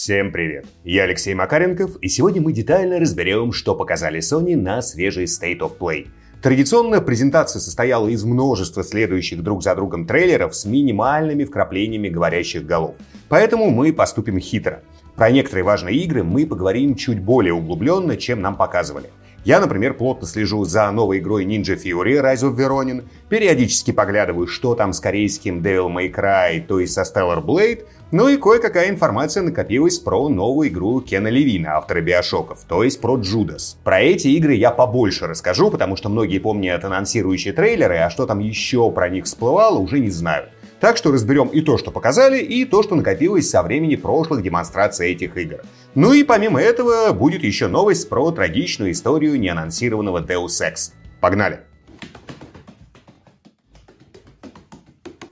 Всем привет! Я Алексей Макаренков, и сегодня мы детально разберем, что показали Sony на свежий State of Play. Традиционно презентация состояла из множества следующих друг за другом трейлеров с минимальными вкраплениями говорящих голов. Поэтому мы поступим хитро. Про некоторые важные игры мы поговорим чуть более углубленно, чем нам показывали. Я, например, плотно слежу за новой игрой Ninja Fury Rise of Veronin, периодически поглядываю, что там с корейским Devil May Cry, то есть со Stellar Blade, ну и кое-какая информация накопилась про новую игру Кена Левина, автора Биошоков, то есть про Джудас. Про эти игры я побольше расскажу, потому что многие помнят анонсирующие трейлеры, а что там еще про них всплывало, уже не знаю. Так что разберем и то, что показали, и то, что накопилось со времени прошлых демонстраций этих игр. Ну и помимо этого будет еще новость про трагичную историю неанонсированного Deus Ex. Погнали!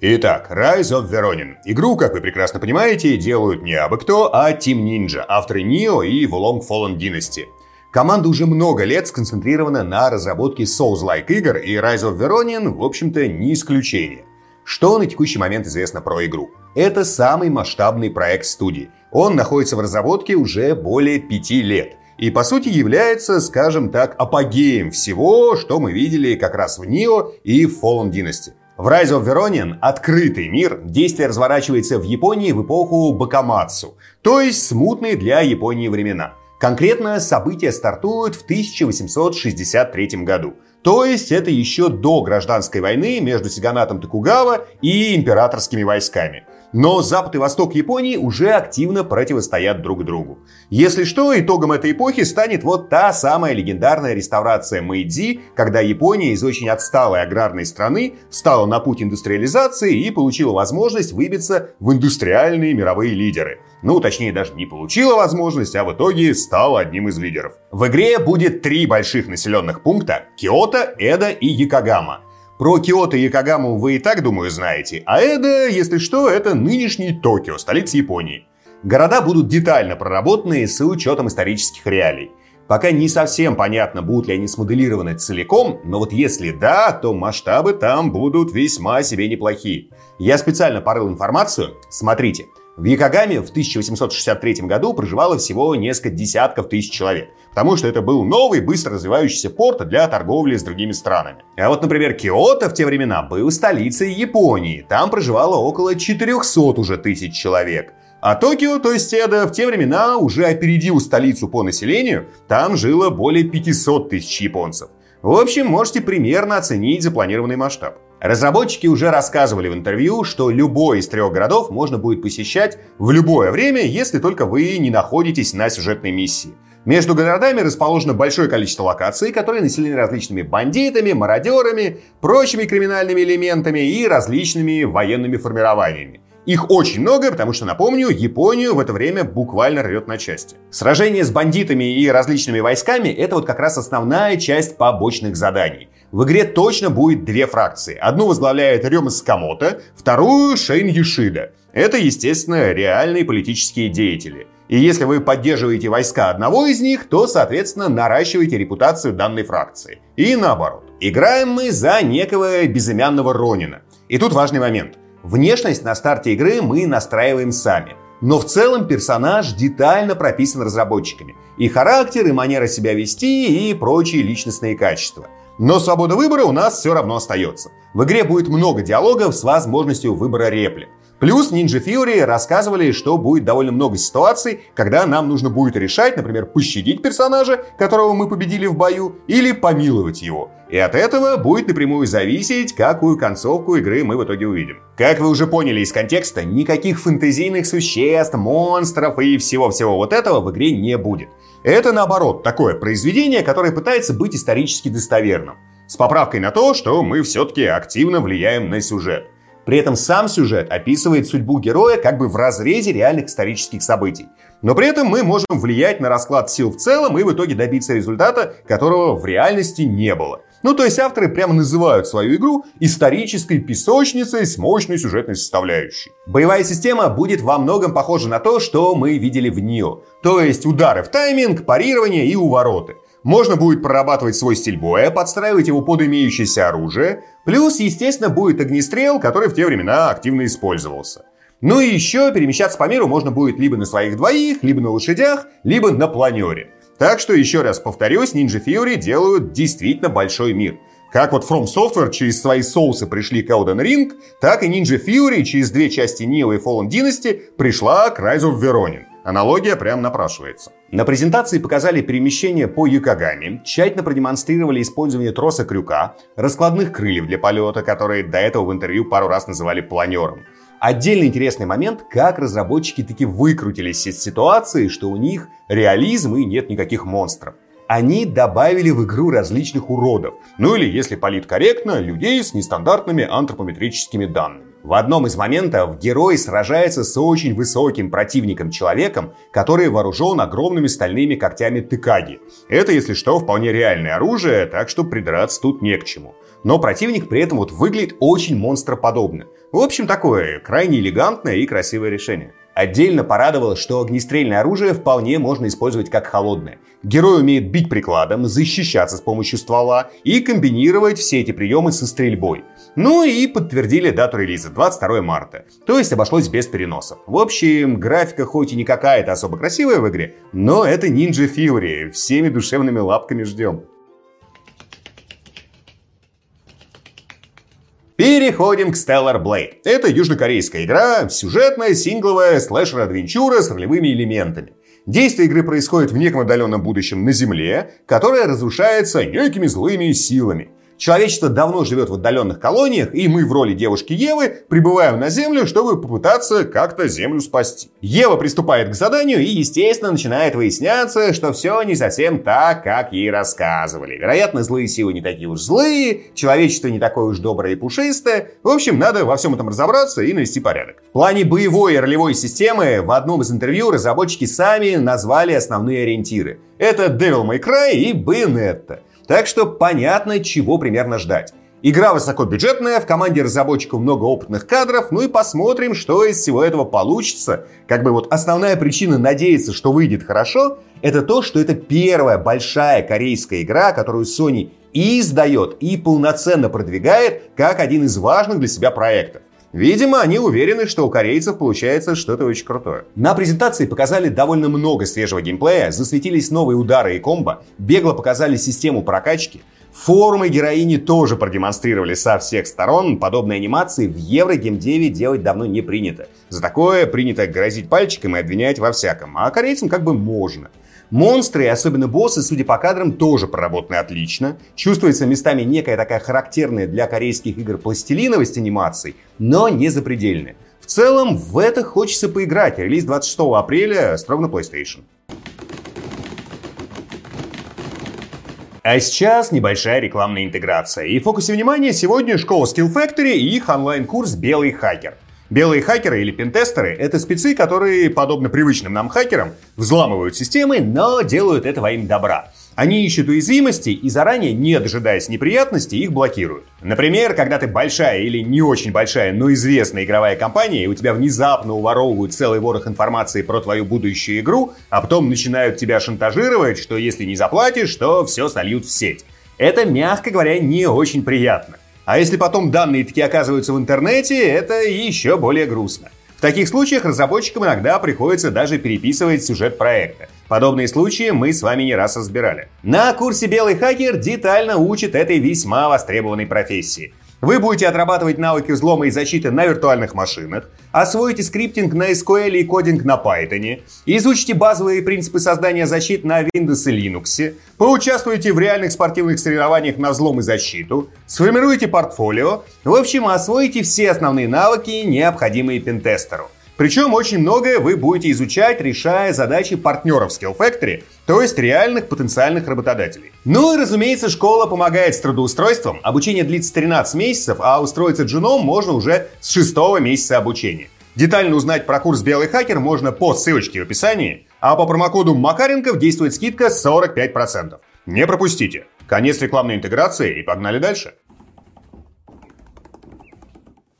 Итак, Rise of Veronin. Игру, как вы прекрасно понимаете, делают не абы кто, а Team Ninja, авторы Neo и Wulong Fallen Dynasty. Команда уже много лет сконцентрирована на разработке Souls-like игр, и Rise of Veronin, в общем-то, не исключение. Что на текущий момент известно про игру? Это самый масштабный проект студии. Он находится в разработке уже более пяти лет. И по сути является, скажем так, апогеем всего, что мы видели как раз в Neo и в Fallen Dynasty. В Rise of Veronin открытый мир, действие разворачивается в Японии в эпоху Бакамацу, то есть смутные для Японии времена. Конкретно события стартуют в 1863 году. То есть это еще до гражданской войны между Сиганатом Токугава и императорскими войсками. Но Запад и Восток Японии уже активно противостоят друг другу. Если что, итогом этой эпохи станет вот та самая легендарная реставрация Мэйдзи, когда Япония из очень отсталой аграрной страны встала на путь индустриализации и получила возможность выбиться в индустриальные мировые лидеры. Ну, точнее, даже не получила возможность, а в итоге стала одним из лидеров. В игре будет три больших населенных пункта – Киото, Эда и Якогама. Про Киото и Якогаму вы и так, думаю, знаете, а Эда, если что, это нынешний Токио, столица Японии. Города будут детально проработаны с учетом исторических реалий. Пока не совсем понятно, будут ли они смоделированы целиком, но вот если да, то масштабы там будут весьма себе неплохие. Я специально порыл информацию. Смотрите, в Якогаме в 1863 году проживало всего несколько десятков тысяч человек, потому что это был новый, быстро развивающийся порт для торговли с другими странами. А вот, например, Киото в те времена был столицей Японии, там проживало около 400 уже тысяч человек. А Токио, то есть Эда, в те времена уже опередил столицу по населению, там жило более 500 тысяч японцев. В общем, можете примерно оценить запланированный масштаб. Разработчики уже рассказывали в интервью, что любой из трех городов можно будет посещать в любое время, если только вы не находитесь на сюжетной миссии. Между городами расположено большое количество локаций, которые населены различными бандитами, мародерами, прочими криминальными элементами и различными военными формированиями. Их очень много, потому что, напомню, Японию в это время буквально рвет на части. Сражение с бандитами и различными войсками — это вот как раз основная часть побочных заданий. В игре точно будет две фракции. Одну возглавляет Рёма Скамото, вторую — Шейн Юшида. Это, естественно, реальные политические деятели. И если вы поддерживаете войска одного из них, то, соответственно, наращиваете репутацию данной фракции. И наоборот. Играем мы за некого безымянного Ронина. И тут важный момент — Внешность на старте игры мы настраиваем сами. Но в целом персонаж детально прописан разработчиками. И характер, и манера себя вести, и прочие личностные качества. Но свобода выбора у нас все равно остается. В игре будет много диалогов с возможностью выбора реплик. Плюс Ninja Fury рассказывали, что будет довольно много ситуаций, когда нам нужно будет решать, например, пощадить персонажа, которого мы победили в бою, или помиловать его. И от этого будет напрямую зависеть, какую концовку игры мы в итоге увидим. Как вы уже поняли из контекста, никаких фэнтезийных существ, монстров и всего-всего вот этого в игре не будет. Это наоборот, такое произведение, которое пытается быть исторически достоверным. С поправкой на то, что мы все-таки активно влияем на сюжет. При этом сам сюжет описывает судьбу героя как бы в разрезе реальных исторических событий. Но при этом мы можем влиять на расклад сил в целом и в итоге добиться результата, которого в реальности не было. Ну, то есть авторы прямо называют свою игру исторической песочницей с мощной сюжетной составляющей. Боевая система будет во многом похожа на то, что мы видели в Нио. То есть удары в тайминг, парирование и увороты. Можно будет прорабатывать свой стиль боя, подстраивать его под имеющееся оружие. Плюс, естественно, будет огнестрел, который в те времена активно использовался. Ну и еще перемещаться по миру можно будет либо на своих двоих, либо на лошадях, либо на планере. Так что еще раз повторюсь, Ninja Fury делают действительно большой мир. Как вот From Software через свои соусы пришли к Elden Ring, так и Ninja Fury через две части Neo и Fallen Dynasty пришла к Rise of Veronin. Аналогия прям напрашивается. На презентации показали перемещение по Юкагаме, тщательно продемонстрировали использование троса крюка, раскладных крыльев для полета, которые до этого в интервью пару раз называли планером. Отдельно интересный момент, как разработчики таки выкрутились из ситуации, что у них реализм и нет никаких монстров. Они добавили в игру различных уродов, ну или, если политкорректно, людей с нестандартными антропометрическими данными. В одном из моментов герой сражается с очень высоким противником-человеком, который вооружен огромными стальными когтями тыкаги. Это, если что, вполне реальное оружие, так что придраться тут не к чему. Но противник при этом вот выглядит очень монстроподобно. В общем, такое крайне элегантное и красивое решение. Отдельно порадовало, что огнестрельное оружие вполне можно использовать как холодное. Герой умеет бить прикладом, защищаться с помощью ствола и комбинировать все эти приемы со стрельбой. Ну и подтвердили дату релиза 22 марта. То есть обошлось без переносов. В общем, графика хоть и не какая-то особо красивая в игре, но это Ninja Fury. Всеми душевными лапками ждем. Переходим к Stellar Blade. Это южнокорейская игра, сюжетная, сингловая, слэшер-адвенчура с ролевыми элементами. Действие игры происходит в неком отдаленном будущем на Земле, которая разрушается некими злыми силами. Человечество давно живет в отдаленных колониях, и мы в роли девушки Евы прибываем на Землю, чтобы попытаться как-то Землю спасти. Ева приступает к заданию и, естественно, начинает выясняться, что все не совсем так, как ей рассказывали. Вероятно, злые силы не такие уж злые, человечество не такое уж доброе и пушистое. В общем, надо во всем этом разобраться и навести порядок. В плане боевой и ролевой системы в одном из интервью разработчики сами назвали основные ориентиры. Это Devil May Cry и Bayonetta. Так что понятно, чего примерно ждать. Игра высокобюджетная, в команде разработчиков много опытных кадров, ну и посмотрим, что из всего этого получится. Как бы вот основная причина надеяться, что выйдет хорошо, это то, что это первая большая корейская игра, которую Sony и издает, и полноценно продвигает как один из важных для себя проектов. Видимо, они уверены, что у корейцев получается что-то очень крутое. На презентации показали довольно много свежего геймплея, засветились новые удары и комбо, бегло показали систему прокачки, Форумы героини тоже продемонстрировали со всех сторон. Подобные анимации в Еврогеймдеве делать давно не принято. За такое принято грозить пальчиком и обвинять во всяком. А корейцам как бы можно. Монстры, и особенно боссы, судя по кадрам, тоже проработаны отлично. Чувствуется местами некая такая характерная для корейских игр пластилиновость анимаций, но не запредельная. В целом, в это хочется поиграть. Релиз 26 апреля строго на PlayStation. А сейчас небольшая рекламная интеграция. И в фокусе внимания сегодня школа Skill Factory и их онлайн-курс «Белый хакер». Белые хакеры или пентестеры — это спецы, которые, подобно привычным нам хакерам, взламывают системы, но делают это во имя добра. Они ищут уязвимости и заранее, не дожидаясь неприятностей, их блокируют. Например, когда ты большая или не очень большая, но известная игровая компания, и у тебя внезапно уворовывают целый ворох информации про твою будущую игру, а потом начинают тебя шантажировать, что если не заплатишь, то все сольют в сеть. Это, мягко говоря, не очень приятно. А если потом данные таки оказываются в интернете, это еще более грустно. В таких случаях разработчикам иногда приходится даже переписывать сюжет проекта. Подобные случаи мы с вами не раз разбирали. На курсе «Белый хакер» детально учат этой весьма востребованной профессии – вы будете отрабатывать навыки взлома и защиты на виртуальных машинах, освоите скриптинг на SQL и кодинг на Python, изучите базовые принципы создания защит на Windows и Linux, поучаствуйте в реальных спортивных соревнованиях на взлом и защиту, сформируйте портфолио, в общем, освоите все основные навыки, необходимые пентестеру. Причем очень многое вы будете изучать, решая задачи партнеров Skill Factory, то есть реальных потенциальных работодателей. Ну и разумеется, школа помогает с трудоустройством. Обучение длится 13 месяцев, а устроиться джуном можно уже с 6 месяца обучения. Детально узнать про курс «Белый хакер» можно по ссылочке в описании, а по промокоду Макаренков действует скидка 45%. Не пропустите. Конец рекламной интеграции и погнали дальше.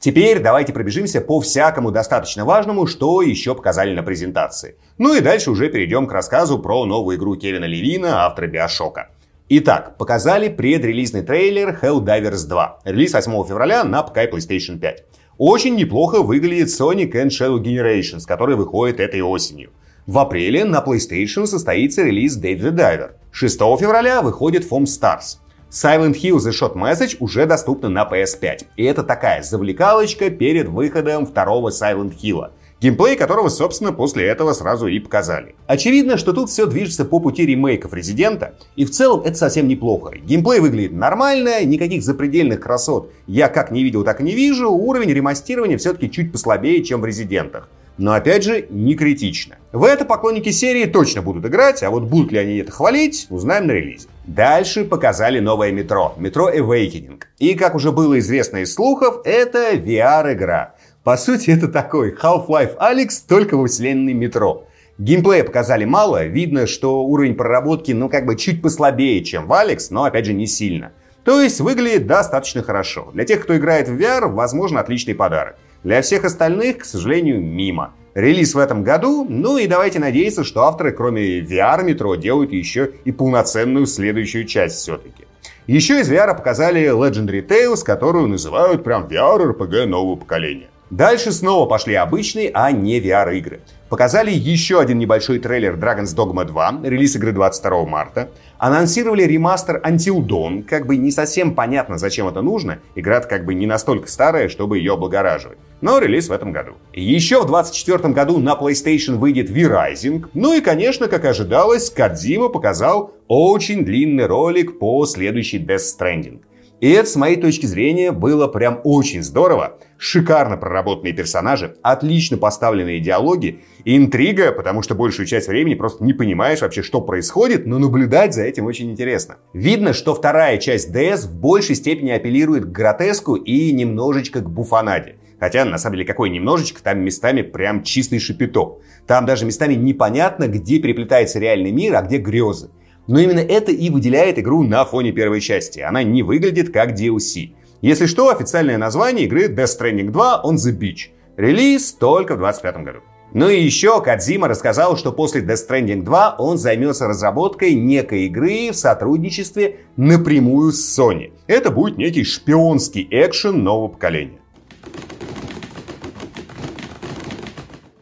Теперь давайте пробежимся по всякому достаточно важному, что еще показали на презентации. Ну и дальше уже перейдем к рассказу про новую игру Кевина Левина, автора Биошока. Итак, показали предрелизный трейлер Helldivers 2. Релиз 8 февраля на ПК и PlayStation 5. Очень неплохо выглядит Sonic and Shadow Generations, который выходит этой осенью. В апреле на PlayStation состоится релиз Dave the Diver. 6 февраля выходит Foam Stars. Silent Hill The Shot Message уже доступна на PS5. И это такая завлекалочка перед выходом второго Silent Hill. Геймплей которого, собственно, после этого сразу и показали. Очевидно, что тут все движется по пути ремейков Резидента, и в целом это совсем неплохо. Геймплей выглядит нормально, никаких запредельных красот я как не видел, так и не вижу, уровень ремастирования все-таки чуть послабее, чем в Резидентах но опять же не критично. В это поклонники серии точно будут играть, а вот будут ли они это хвалить, узнаем на релизе. Дальше показали новое метро, метро Awakening. И как уже было известно из слухов, это VR-игра. По сути, это такой Half-Life Alyx, только во вселенной метро. Геймплея показали мало, видно, что уровень проработки, ну, как бы чуть послабее, чем в Алекс, но, опять же, не сильно. То есть, выглядит достаточно хорошо. Для тех, кто играет в VR, возможно, отличный подарок. Для всех остальных, к сожалению, мимо. Релиз в этом году, ну и давайте надеяться, что авторы, кроме VR метро, делают еще и полноценную следующую часть все-таки. Еще из VR показали Legendary Tales, которую называют прям VR-RPG нового поколения. Дальше снова пошли обычные, а не VR-игры. Показали еще один небольшой трейлер Dragon's Dogma 2, релиз игры 22 марта. Анонсировали ремастер Until Dawn, как бы не совсем понятно, зачем это нужно. Игра как бы не настолько старая, чтобы ее облагораживать. Но релиз в этом году. Еще в 24 году на PlayStation выйдет V-Rising. Ну и, конечно, как ожидалось, Кадзима показал очень длинный ролик по следующей Death Stranding. И это, с моей точки зрения, было прям очень здорово. Шикарно проработанные персонажи, отлично поставленные диалоги, интрига, потому что большую часть времени просто не понимаешь вообще, что происходит, но наблюдать за этим очень интересно. Видно, что вторая часть DS в большей степени апеллирует к гротеску и немножечко к буфанаде. Хотя, на самом деле, какой немножечко, там местами прям чистый шипито. Там даже местами непонятно, где переплетается реальный мир, а где грезы. Но именно это и выделяет игру на фоне первой части. Она не выглядит как DLC. Если что, официальное название игры Death Stranding 2 on the Beach. Релиз только в 2025 году. Ну и еще Кадзима рассказал, что после Death Stranding 2 он займется разработкой некой игры в сотрудничестве напрямую с Sony. Это будет некий шпионский экшен нового поколения.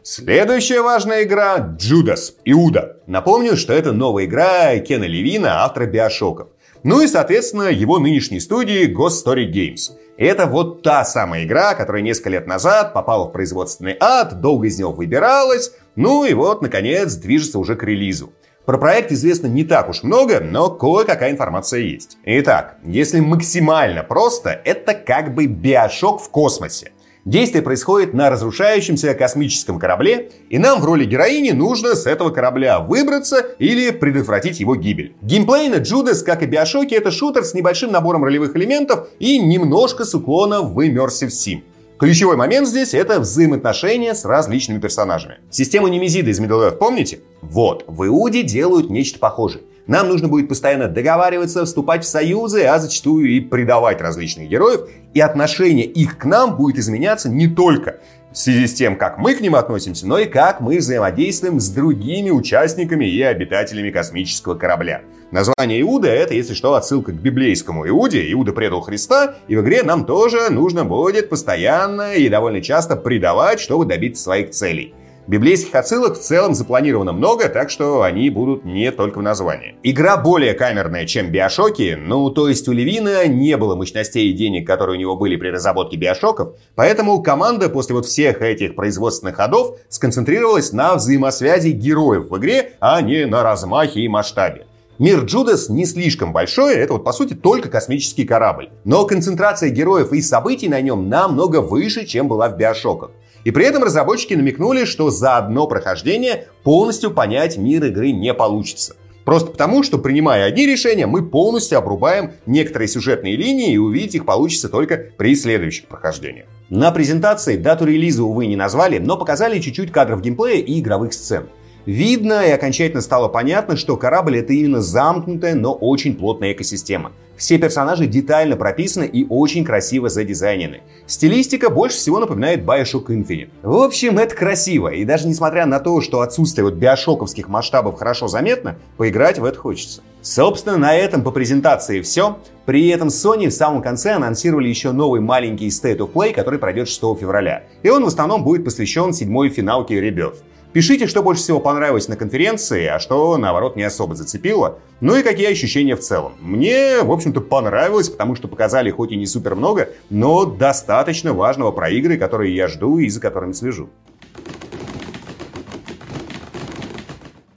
Следующая важная игра — Джудас, Иуда. Напомню, что это новая игра Кена Левина, автора Биошоков. Ну и, соответственно, его нынешней студии Ghost Story Games. Это вот та самая игра, которая несколько лет назад попала в производственный ад, долго из него выбиралась, ну и вот, наконец, движется уже к релизу. Про проект известно не так уж много, но кое-какая информация есть. Итак, если максимально просто, это как бы биошок в космосе. Действие происходит на разрушающемся космическом корабле, и нам в роли героини нужно с этого корабля выбраться или предотвратить его гибель. Геймплейно Джудас, как и Биошоки, это шутер с небольшим набором ролевых элементов и немножко с уклоном в Immersive Sim. Ключевой момент здесь — это взаимоотношения с различными персонажами. Систему Немезида из Middle Earth помните? Вот, в Иуде делают нечто похожее. Нам нужно будет постоянно договариваться, вступать в союзы, а зачастую и предавать различных героев. И отношение их к нам будет изменяться не только в связи с тем, как мы к ним относимся, но и как мы взаимодействуем с другими участниками и обитателями космического корабля. Название Иуда — это, если что, отсылка к библейскому Иуде. Иуда предал Христа, и в игре нам тоже нужно будет постоянно и довольно часто предавать, чтобы добиться своих целей. Библейских отсылок в целом запланировано много, так что они будут не только в названии. Игра более камерная, чем Биошоки, ну то есть у Левина не было мощностей и денег, которые у него были при разработке Биошоков, поэтому команда после вот всех этих производственных ходов сконцентрировалась на взаимосвязи героев в игре, а не на размахе и масштабе. Мир Джудас не слишком большой, это вот по сути только космический корабль. Но концентрация героев и событий на нем намного выше, чем была в Биошоках. И при этом разработчики намекнули, что за одно прохождение полностью понять мир игры не получится. Просто потому, что принимая одни решения, мы полностью обрубаем некоторые сюжетные линии и увидеть их получится только при следующих прохождениях. На презентации дату релиза, увы, не назвали, но показали чуть-чуть кадров геймплея и игровых сцен. Видно и окончательно стало понятно, что корабль это именно замкнутая, но очень плотная экосистема. Все персонажи детально прописаны и очень красиво задизайнены. Стилистика больше всего напоминает Bioshock Infinite. В общем, это красиво, и даже несмотря на то, что отсутствие вот биошоковских масштабов хорошо заметно, поиграть в это хочется. Собственно, на этом по презентации все. При этом Sony в самом конце анонсировали еще новый маленький State of Play, который пройдет 6 февраля. И он в основном будет посвящен седьмой финалке Rebirth. Пишите, что больше всего понравилось на конференции, а что, наоборот, не особо зацепило. Ну и какие ощущения в целом. Мне, в общем-то, понравилось, потому что показали хоть и не супер много, но достаточно важного про игры, которые я жду и за которыми слежу.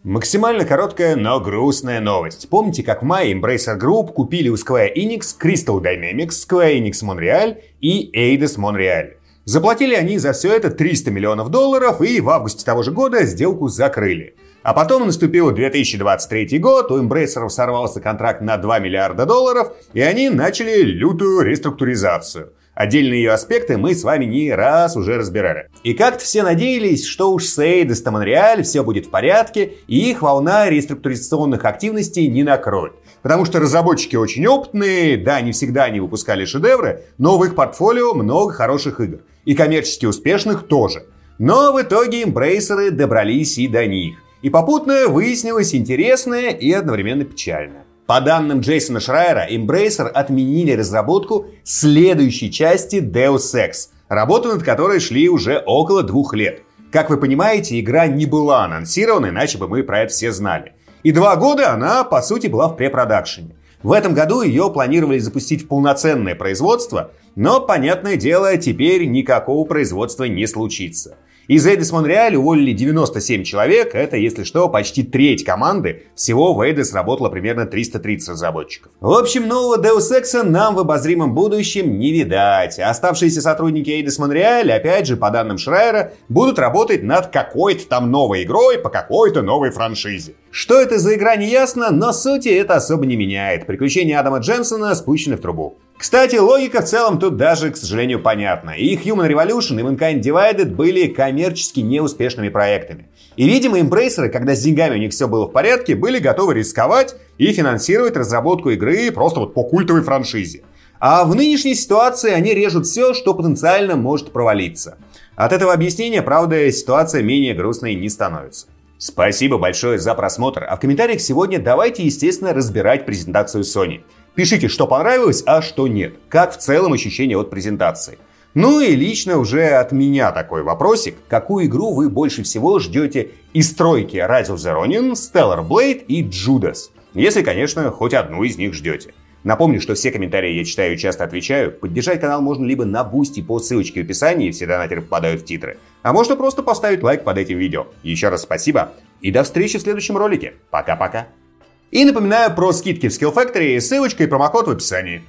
Максимально короткая, но грустная новость. Помните, как в мае Embracer Group купили у Square Enix Crystal Dynamics, Square Enix Montreal и Eidos Montreal. Заплатили они за все это 300 миллионов долларов и в августе того же года сделку закрыли. А потом наступил 2023 год, у Embracer сорвался контракт на 2 миллиарда долларов, и они начали лютую реструктуризацию. Отдельные ее аспекты мы с вами не раз уже разбирали. И как-то все надеялись, что уж с Эйдос Монреаль все будет в порядке, и их волна реструктуризационных активностей не накроет. Потому что разработчики очень опытные, да, не всегда они выпускали шедевры, но в их портфолио много хороших игр. И коммерчески успешных тоже. Но в итоге имбрейсеры добрались и до них. И попутно выяснилось интересное и одновременно печальное. По данным Джейсона Шрайера, Embracer отменили разработку следующей части Deus Ex, работы над которой шли уже около двух лет. Как вы понимаете, игра не была анонсирована, иначе бы мы про это все знали. И два года она, по сути, была в препродакшене. В этом году ее планировали запустить в полноценное производство, но, понятное дело, теперь никакого производства не случится. Из Эйдес Монреаль уволили 97 человек, это, если что, почти треть команды. Всего в Эйдес работало примерно 330 разработчиков. В общем, нового Deus Ex нам в обозримом будущем не видать. Оставшиеся сотрудники Эйдес Монреаль, опять же, по данным Шрайера, будут работать над какой-то там новой игрой по какой-то новой франшизе. Что это за игра, не ясно, но сути это особо не меняет. Приключения Адама Дженсона спущены в трубу. Кстати, логика в целом тут даже, к сожалению, понятна. И Human Revolution и Mankind Divided были коммерчески неуспешными проектами. И, видимо, импрессоры, когда с деньгами у них все было в порядке, были готовы рисковать и финансировать разработку игры просто вот по культовой франшизе. А в нынешней ситуации они режут все, что потенциально может провалиться. От этого объяснения, правда, ситуация менее грустной не становится. Спасибо большое за просмотр, а в комментариях сегодня давайте, естественно, разбирать презентацию Sony. Пишите, что понравилось, а что нет. Как в целом ощущение от презентации. Ну и лично уже от меня такой вопросик. Какую игру вы больше всего ждете из тройки Rise of the Ronin, Stellar Blade и Judas? Если, конечно, хоть одну из них ждете. Напомню, что все комментарии я читаю и часто отвечаю. Поддержать канал можно либо на Boosty по ссылочке в описании, все донатеры попадают в титры. А можно просто поставить лайк под этим видео. Еще раз спасибо и до встречи в следующем ролике. Пока-пока. И напоминаю про скидки в Skillfactory, ссылочка и промокод в описании.